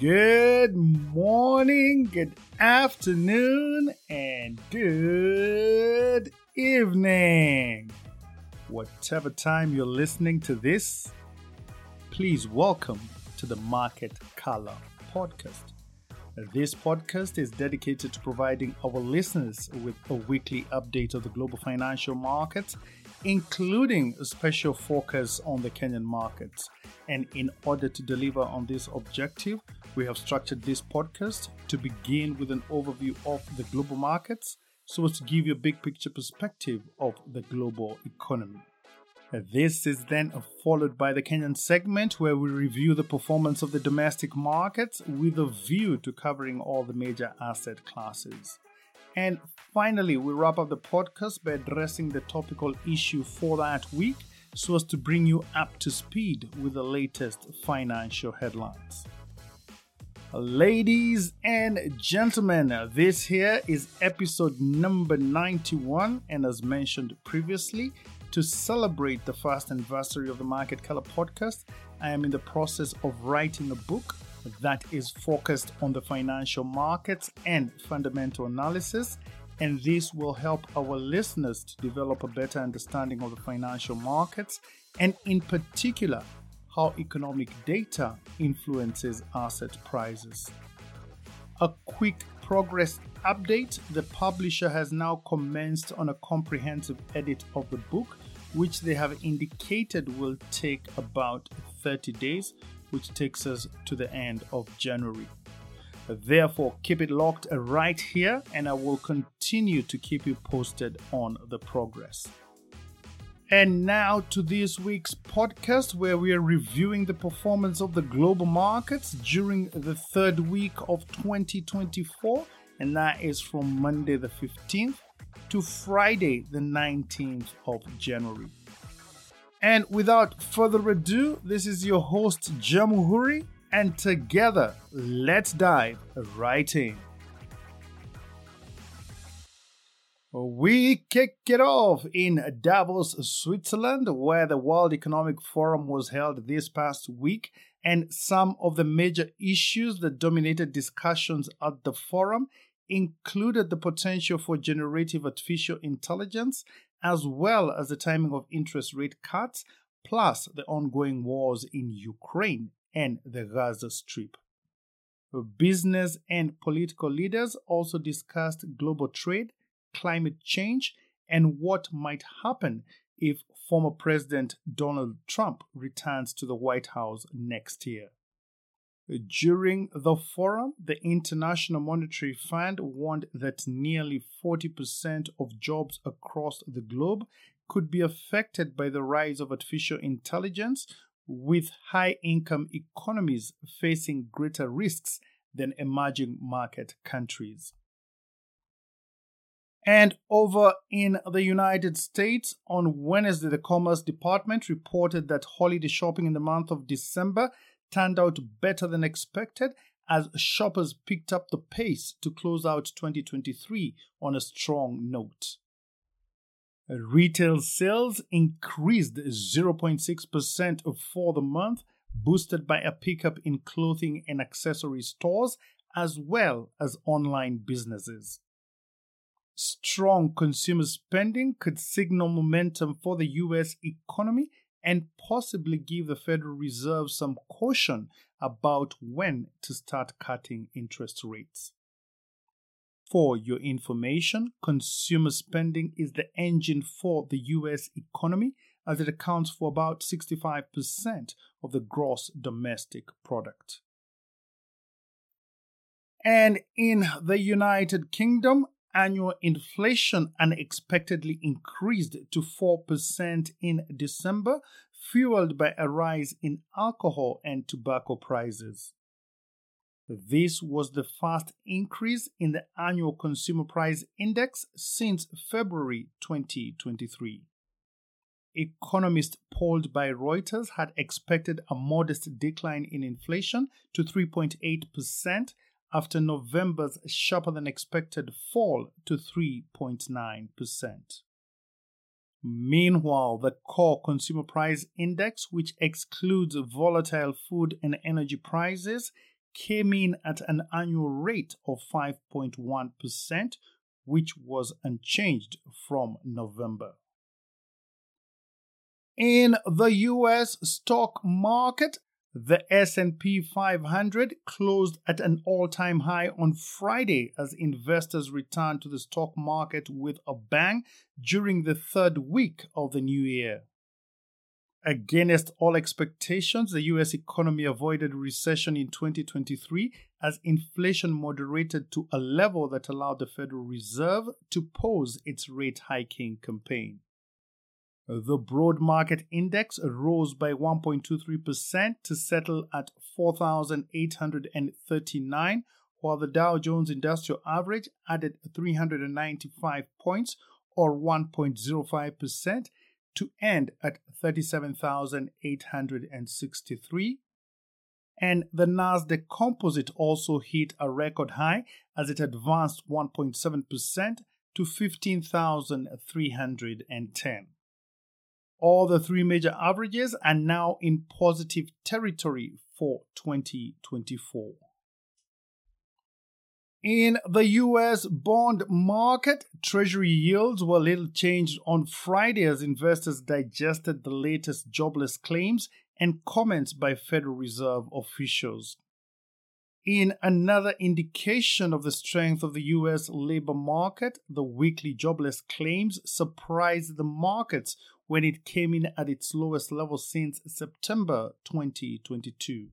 Good morning, good afternoon, and good evening. Whatever time you're listening to this, please welcome to the Market Color Podcast. This podcast is dedicated to providing our listeners with a weekly update of the global financial markets, including a special focus on the Kenyan markets. And in order to deliver on this objective, we have structured this podcast to begin with an overview of the global markets so as to give you a big picture perspective of the global economy. This is then followed by the Kenyan segment where we review the performance of the domestic markets with a view to covering all the major asset classes. And finally, we wrap up the podcast by addressing the topical issue for that week so as to bring you up to speed with the latest financial headlines. Ladies and gentlemen, this here is episode number 91, and as mentioned previously, to celebrate the first anniversary of the Market Color podcast, I am in the process of writing a book that is focused on the financial markets and fundamental analysis. And this will help our listeners to develop a better understanding of the financial markets and, in particular, how economic data influences asset prices. A quick progress update the publisher has now commenced on a comprehensive edit of the book, which they have indicated will take about 30 days, which takes us to the end of January. Therefore, keep it locked right here, and I will continue to keep you posted on the progress. And now to this week's podcast, where we are reviewing the performance of the global markets during the third week of 2024, and that is from Monday the 15th to Friday the 19th of January. And without further ado, this is your host, Jamuhuri, and together, let's dive right in. We kick it off in Davos, Switzerland, where the World Economic Forum was held this past week, and some of the major issues that dominated discussions at the forum included the potential for generative artificial intelligence, as well as the timing of interest rate cuts, plus the ongoing wars in Ukraine and the Gaza Strip. Business and political leaders also discussed global trade climate change and what might happen if former President Donald Trump returns to the White House next year. During the forum, the International Monetary Fund warned that nearly 40% of jobs across the globe could be affected by the rise of artificial intelligence, with high income economies facing greater risks than emerging market countries. And over in the United States, on Wednesday, the Commerce Department reported that holiday shopping in the month of December turned out better than expected as shoppers picked up the pace to close out 2023 on a strong note. Retail sales increased 0.6% for the month, boosted by a pickup in clothing and accessory stores as well as online businesses strong consumer spending could signal momentum for the US economy and possibly give the Federal Reserve some caution about when to start cutting interest rates. For your information, consumer spending is the engine for the US economy as it accounts for about 65% of the gross domestic product. And in the United Kingdom, annual inflation unexpectedly increased to 4% in December, fueled by a rise in alcohol and tobacco prices. This was the first increase in the annual consumer price index since February 2023. Economists polled by Reuters had expected a modest decline in inflation to 3.8% after November's sharper than expected fall to 3.9%. Meanwhile, the core consumer price index, which excludes volatile food and energy prices, came in at an annual rate of 5.1%, which was unchanged from November. In the US stock market, the S&P 500 closed at an all-time high on Friday as investors returned to the stock market with a bang during the third week of the new year. Against all expectations, the US economy avoided recession in 2023 as inflation moderated to a level that allowed the Federal Reserve to pause its rate hiking campaign. The broad market index rose by 1.23% to settle at 4,839, while the Dow Jones Industrial Average added 395 points or 1.05% to end at 37,863. And the Nasdaq Composite also hit a record high as it advanced 1.7% to 15,310. All the three major averages are now in positive territory for 2024. In the US bond market, Treasury yields were little changed on Friday as investors digested the latest jobless claims and comments by Federal Reserve officials. In another indication of the strength of the US labor market, the weekly jobless claims surprised the markets when it came in at its lowest level since September 2022.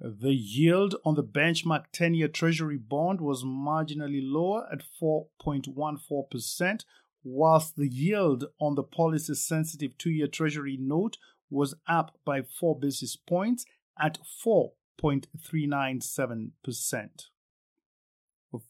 The yield on the benchmark 10 year Treasury bond was marginally lower at 4.14%, whilst the yield on the policy sensitive 2 year Treasury note was up by 4 basis points at 4.397%.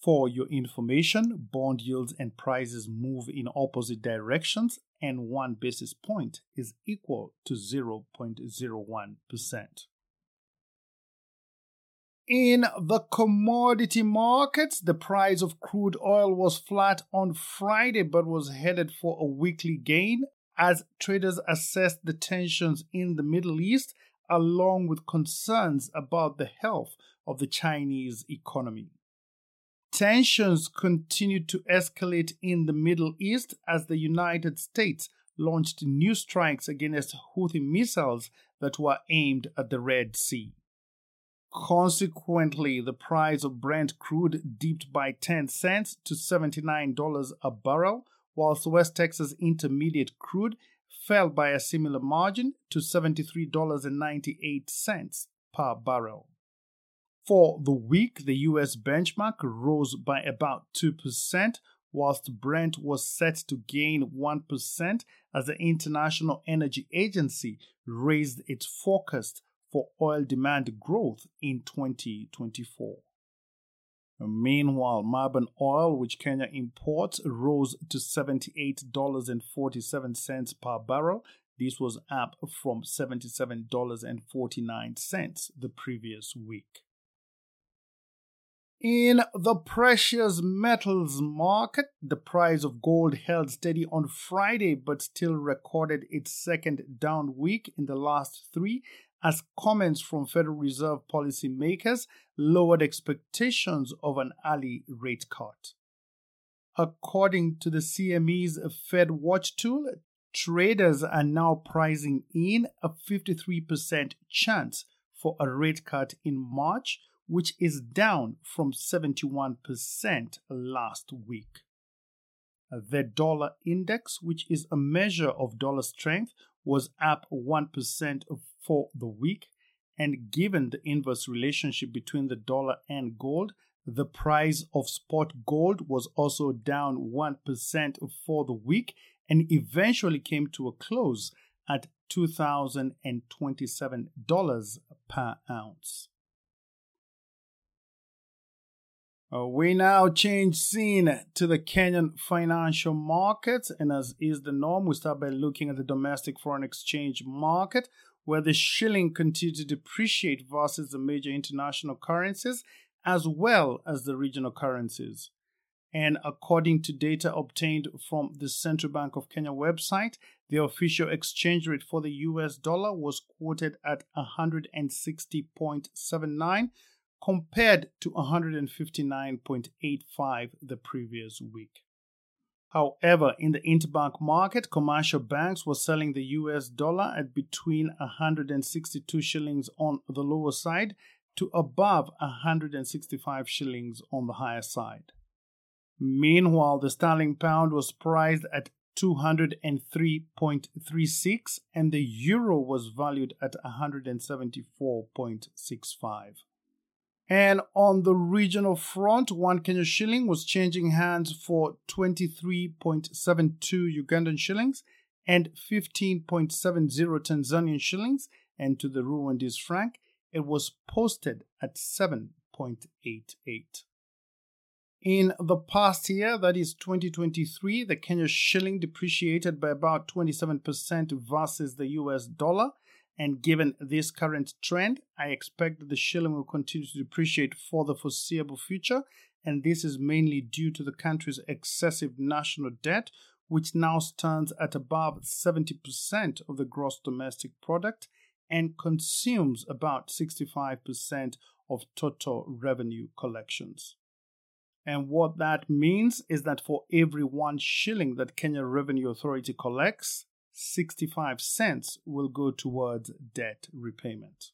For your information, bond yields and prices move in opposite directions, and 1 basis point is equal to 0.01%. In the commodity markets, the price of crude oil was flat on Friday but was headed for a weekly gain as traders assessed the tensions in the Middle East along with concerns about the health of the Chinese economy. Tensions continued to escalate in the Middle East as the United States launched new strikes against Houthi missiles that were aimed at the Red Sea. Consequently, the price of Brent crude dipped by 10 cents to $79 a barrel, whilst West Texas Intermediate crude fell by a similar margin to $73.98 per barrel. For the week, the US benchmark rose by about 2%, whilst Brent was set to gain 1% as the International Energy Agency raised its forecast for oil demand growth in 2024. Meanwhile, Murban oil, which Kenya imports, rose to $78.47 per barrel. This was up from $77.49 the previous week. In the precious metals market, the price of gold held steady on Friday but still recorded its second down week in the last three as comments from Federal Reserve policymakers lowered expectations of an early rate cut. According to the CME's Fed Watch tool, traders are now pricing in a 53% chance for a rate cut in March, which is down from 71% last week. Uh, the dollar index, which is a measure of dollar strength, was up 1% for the week. And given the inverse relationship between the dollar and gold, the price of spot gold was also down 1% for the week and eventually came to a close at $2,027 per ounce. Uh, we now change scene to the Kenyan financial markets, and as is the norm, we start by looking at the domestic foreign exchange market, where the shilling continued to depreciate versus the major international currencies as well as the regional currencies. And according to data obtained from the Central Bank of Kenya website, the official exchange rate for the US dollar was quoted at 160.79 compared to 159.85 the previous week. However, in the interbank market, commercial banks were selling the US dollar at between 162 shillings on the lower side to above 165 shillings on the higher side. Meanwhile, the sterling pound was priced at 203.36 and the euro was valued at 174.65. And on the regional front, one Kenya shilling was changing hands for 23.72 Ugandan shillings and 15.70 Tanzanian shillings, and to the Rwandese franc, it was posted at 7.88. In the past year, that is 2023, the Kenya shilling depreciated by about 27% versus the US dollar. And given this current trend, I expect that the shilling will continue to depreciate for the foreseeable future. And this is mainly due to the country's excessive national debt, which now stands at above 70% of the gross domestic product and consumes about 65% of total revenue collections. And what that means is that for every one shilling that Kenya Revenue Authority collects, 65 cents will go towards debt repayment.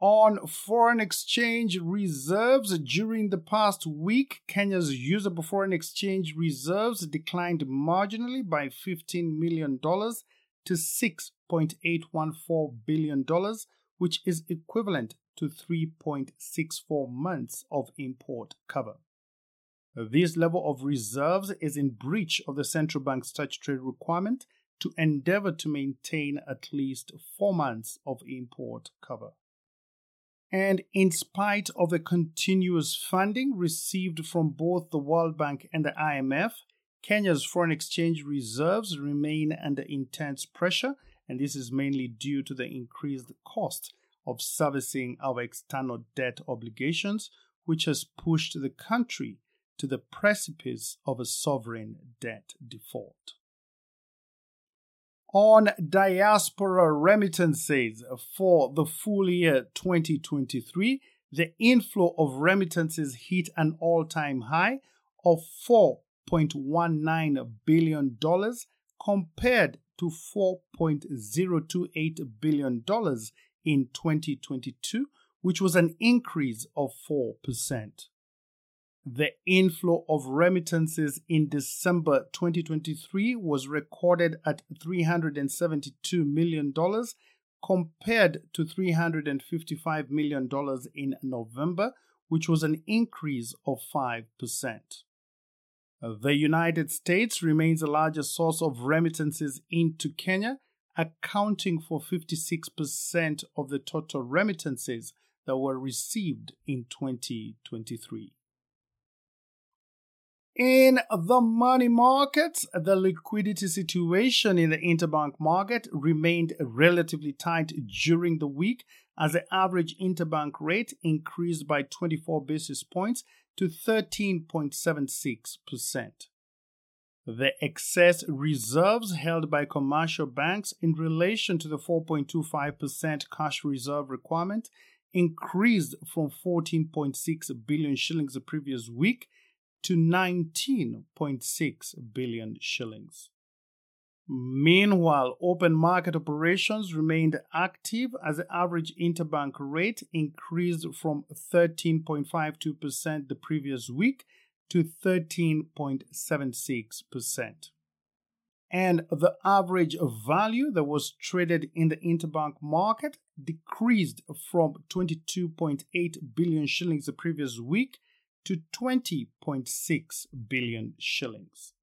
On foreign exchange reserves during the past week, Kenya's usable foreign exchange reserves declined marginally by $15 million to $6.814 billion, which is equivalent to 3.64 months of import cover. This level of reserves is in breach of the central bank's statutory requirement to endeavor to maintain at least four months of import cover. And in spite of the continuous funding received from both the World Bank and the IMF, Kenya's foreign exchange reserves remain under intense pressure, and this is mainly due to the increased cost of servicing our external debt obligations, which has pushed the country to the precipice of a sovereign debt default. On diaspora remittances for the full year 2023, the inflow of remittances hit an all time high of $4.19 billion compared to $4.028 billion in 2022, which was an increase of 4%. The inflow of remittances in December 2023 was recorded at $372 million compared to $355 million in November, which was an increase of 5%. The United States remains the largest source of remittances into Kenya accounting for 56% of the total remittances that were received in 2023. In the money market, the liquidity situation in the interbank market remained relatively tight during the week as the average interbank rate increased by 24 basis points to 13.76%. The excess reserves held by commercial banks in relation to the 4.25% cash reserve requirement increased from 14.6 billion shillings the previous week to 19.6 billion shillings. Meanwhile, open market operations remained active as the average interbank rate increased from 13.52% the previous week to 13.76%. And the average value that was traded in the interbank market decreased from 22.8 billion shillings the previous week to 20.6 billion shillings.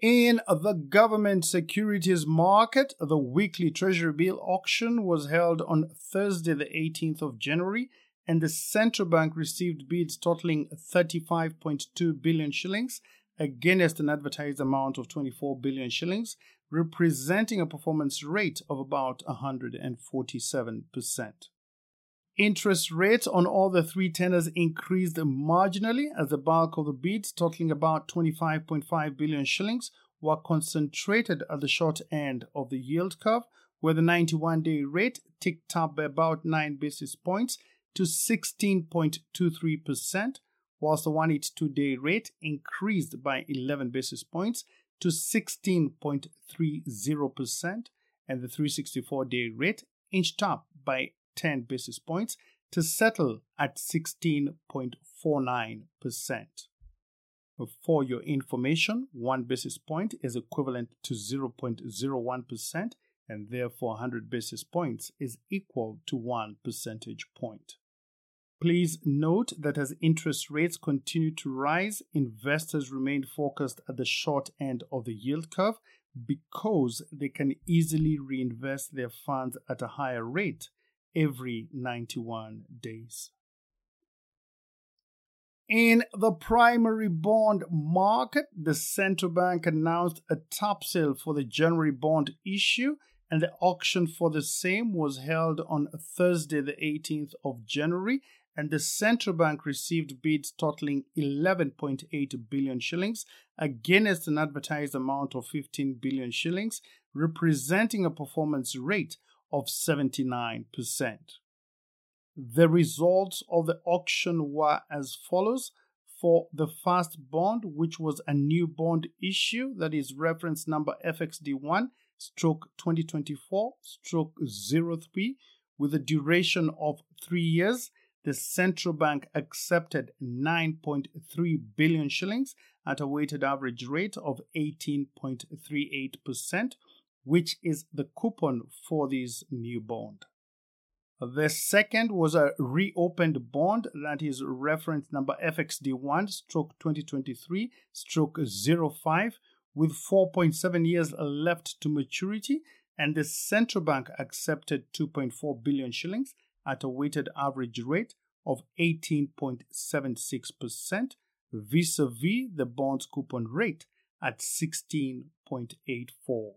In the government securities market, the weekly treasury bill auction was held on Thursday, the 18th of January, and the central bank received bids totaling 35.2 billion shillings against an advertised amount of 24 billion shillings, representing a performance rate of about 147%. Interest rates on all the three tenors increased marginally as the bulk of the bids, totaling about 25.5 billion shillings, were concentrated at the short end of the yield curve, where the 91 day rate ticked up by about 9 basis points to 16.23%, whilst the 182 day rate increased by 11 basis points to 16.30%, and the 364 day rate inched up by 10 basis points to settle at 16.49%. For your information, one basis point is equivalent to 0.01%, and therefore 100 basis points is equal to 1 percentage point. Please note that as interest rates continue to rise, investors remain focused at the short end of the yield curve because they can easily reinvest their funds at a higher rate every 91 days. In the primary bond market, the central bank announced a top sale for the January bond issue, and the auction for the same was held on Thursday, the 18th of January. And the central bank received bids totaling 11.8 billion shillings against an advertised amount of 15 billion shillings, representing a performance rate of 79%. The results of the auction were as follows. For the first bond, which was a new bond issue, that is reference number FXD1 stroke 2024 stroke 03, with a duration of three years, the central bank accepted 9.3 billion shillings at a weighted average rate of 18.38%, which is the coupon for this new bond. The second was a reopened bond that is reference number FXD1 stroke 2023 stroke 05 with 4.7 years left to maturity and the central bank accepted 2.4 billion shillings at a weighted average rate of 18.76% vis-a-vis the bond's coupon rate at 16.84%.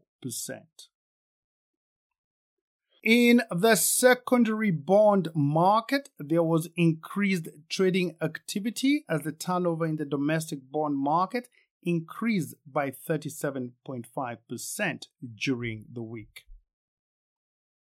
In the secondary bond market, there was increased trading activity as the turnover in the domestic bond market increased by 37.5% during the week.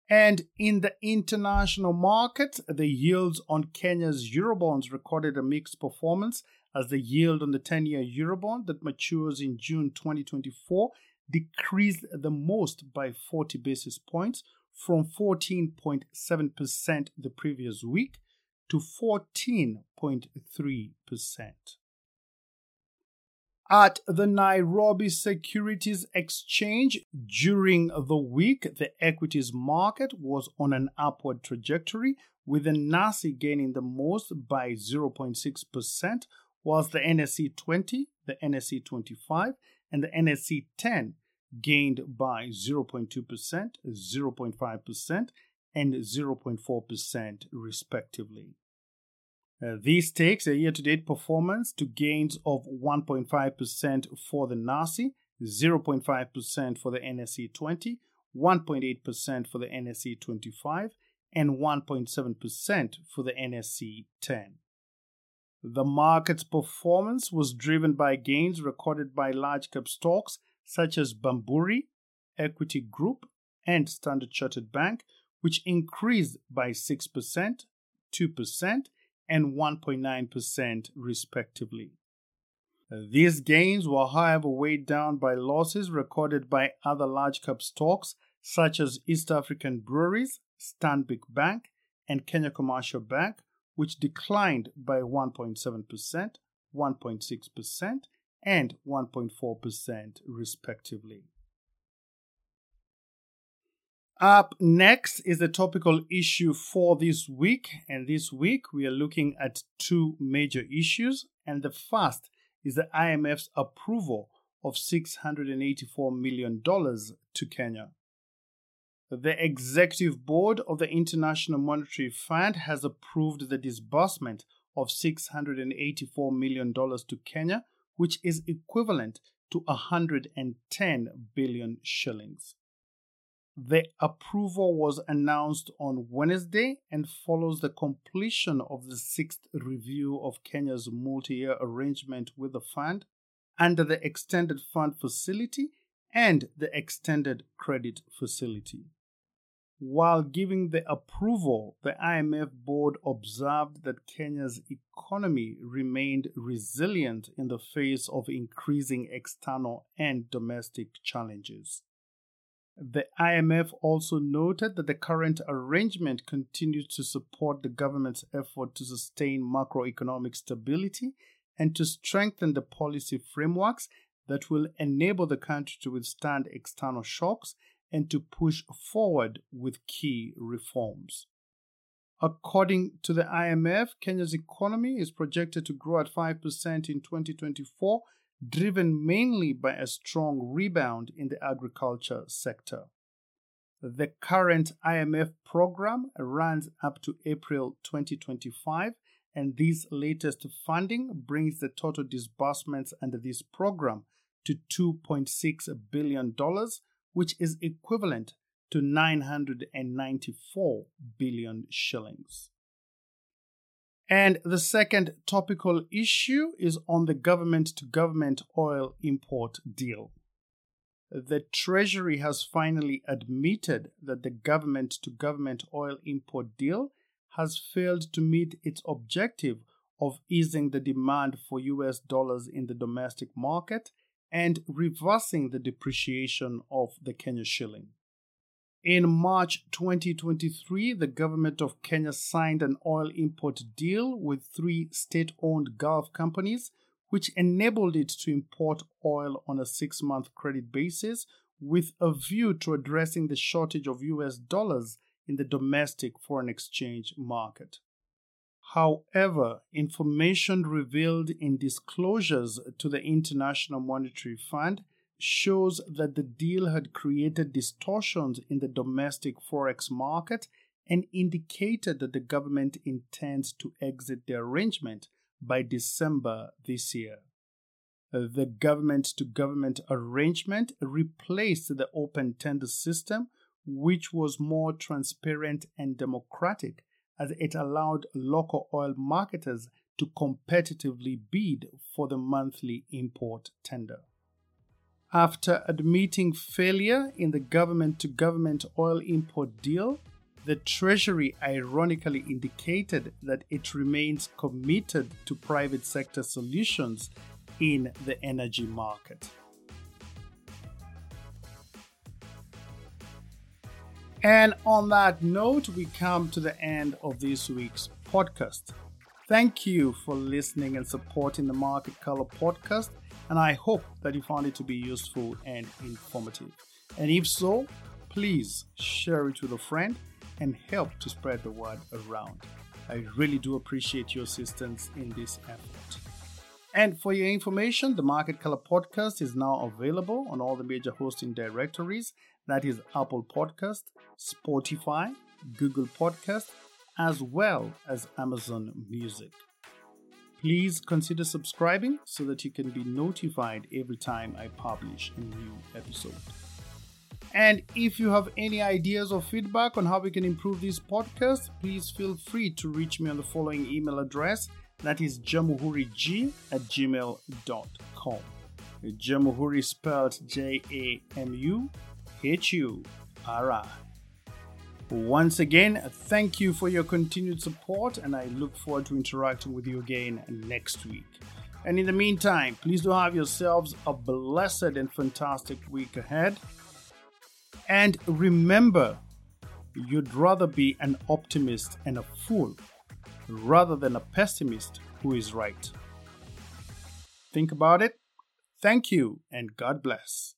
And in the international market, the yields on Kenya's Eurobonds recorded a mixed performance as the yield on the 10 year Eurobond that matures in June 2024 decreased the most by 40 basis points from 14.7% the previous week to 14.3%. At the Nairobi Securities Exchange during the week, the equities market was on an upward trajectory, with the NASI gaining the most by 0.6%, whilst the NSE 20, the NSE 25, and the NSE 10 gained by 0.2%, 0.5%, and 0.4% respectively. Uh, this takes a year to date performance to gains of 1.5% for the NASI, 0.5% for the NSE 20, 1.8% for the NSE 25, and 1.7% for the NSE 10. The market's performance was driven by gains recorded by large cap stocks such as Bamburi, Equity Group, and Standard Chartered Bank, which increased by 6%, 2%, and 1.9% respectively. These gains were, however, weighed down by losses recorded by other large cap stocks such as East African Breweries, Stanbic Bank, and Kenya Commercial Bank, which declined by 1.7%, 1.6%, and 1.4%, respectively. Up next is the topical issue for this week, and this week we are looking at two major issues. And the first is the IMF's approval of $684 million to Kenya. The executive board of the International Monetary Fund has approved the disbursement of $684 million to Kenya which is equivalent to 110 billion shillings. The approval was announced on Wednesday and follows the completion of the sixth review of Kenya's multi year arrangement with the fund under the Extended Fund Facility and the Extended Credit Facility. While giving the approval, the IMF board observed that Kenya's economy remained resilient in the face of increasing external and domestic challenges. The IMF also noted that the current arrangement continues to support the government's effort to sustain macroeconomic stability and to strengthen the policy frameworks that will enable the country to withstand external shocks and to push forward with key reforms. According to the IMF, Kenya's economy is projected to grow at 5% in 2024, driven mainly by a strong rebound in the agriculture sector. The current IMF program runs up to April 2025, and this latest funding brings the total disbursements under this program to $2.6 billion which is equivalent to 994 billion shillings. And the second topical issue is on the government to government oil import deal. The Treasury has finally admitted that the government to government oil import deal has failed to meet its objective of easing the demand for US dollars in the domestic market and reversing the depreciation of the Kenya shilling. In March 2023, the government of Kenya signed an oil import deal with three state owned Gulf companies, which enabled it to import oil on a six month credit basis with a view to addressing the shortage of US dollars in the domestic foreign exchange market. However, information revealed in disclosures to the International Monetary Fund shows that the deal had created distortions in the domestic forex market and indicated that the government intends to exit the arrangement by December this year. The government to government arrangement replaced the open tender system, which was more transparent and democratic as it allowed local oil marketers to competitively bid for the monthly import tender. After admitting failure in the government to government oil import deal, the Treasury ironically indicated that it remains committed to private sector solutions in the energy market. And on that note, we come to the end of this week's podcast. Thank you for listening and supporting the Market Color podcast, and I hope that you found it to be useful and informative. And if so, please share it with a friend and help to spread the word around. I really do appreciate your assistance in this effort. And for your information, the Market Color podcast is now available on all the major hosting directories that is Apple Podcast, Spotify, Google Podcast, as well as Amazon Music. Please consider subscribing so that you can be notified every time I publish a new episode. And if you have any ideas or feedback on how we can improve this podcast, please feel free to reach me on the following email address that is jamuhurig at gmail.com. Jamuhuri spelled J A M U H U R I. Once again, thank you for your continued support, and I look forward to interacting with you again next week. And in the meantime, please do have yourselves a blessed and fantastic week ahead. And remember, you'd rather be an optimist and a fool rather than a pessimist who is right. Think about it. Thank you, and God bless.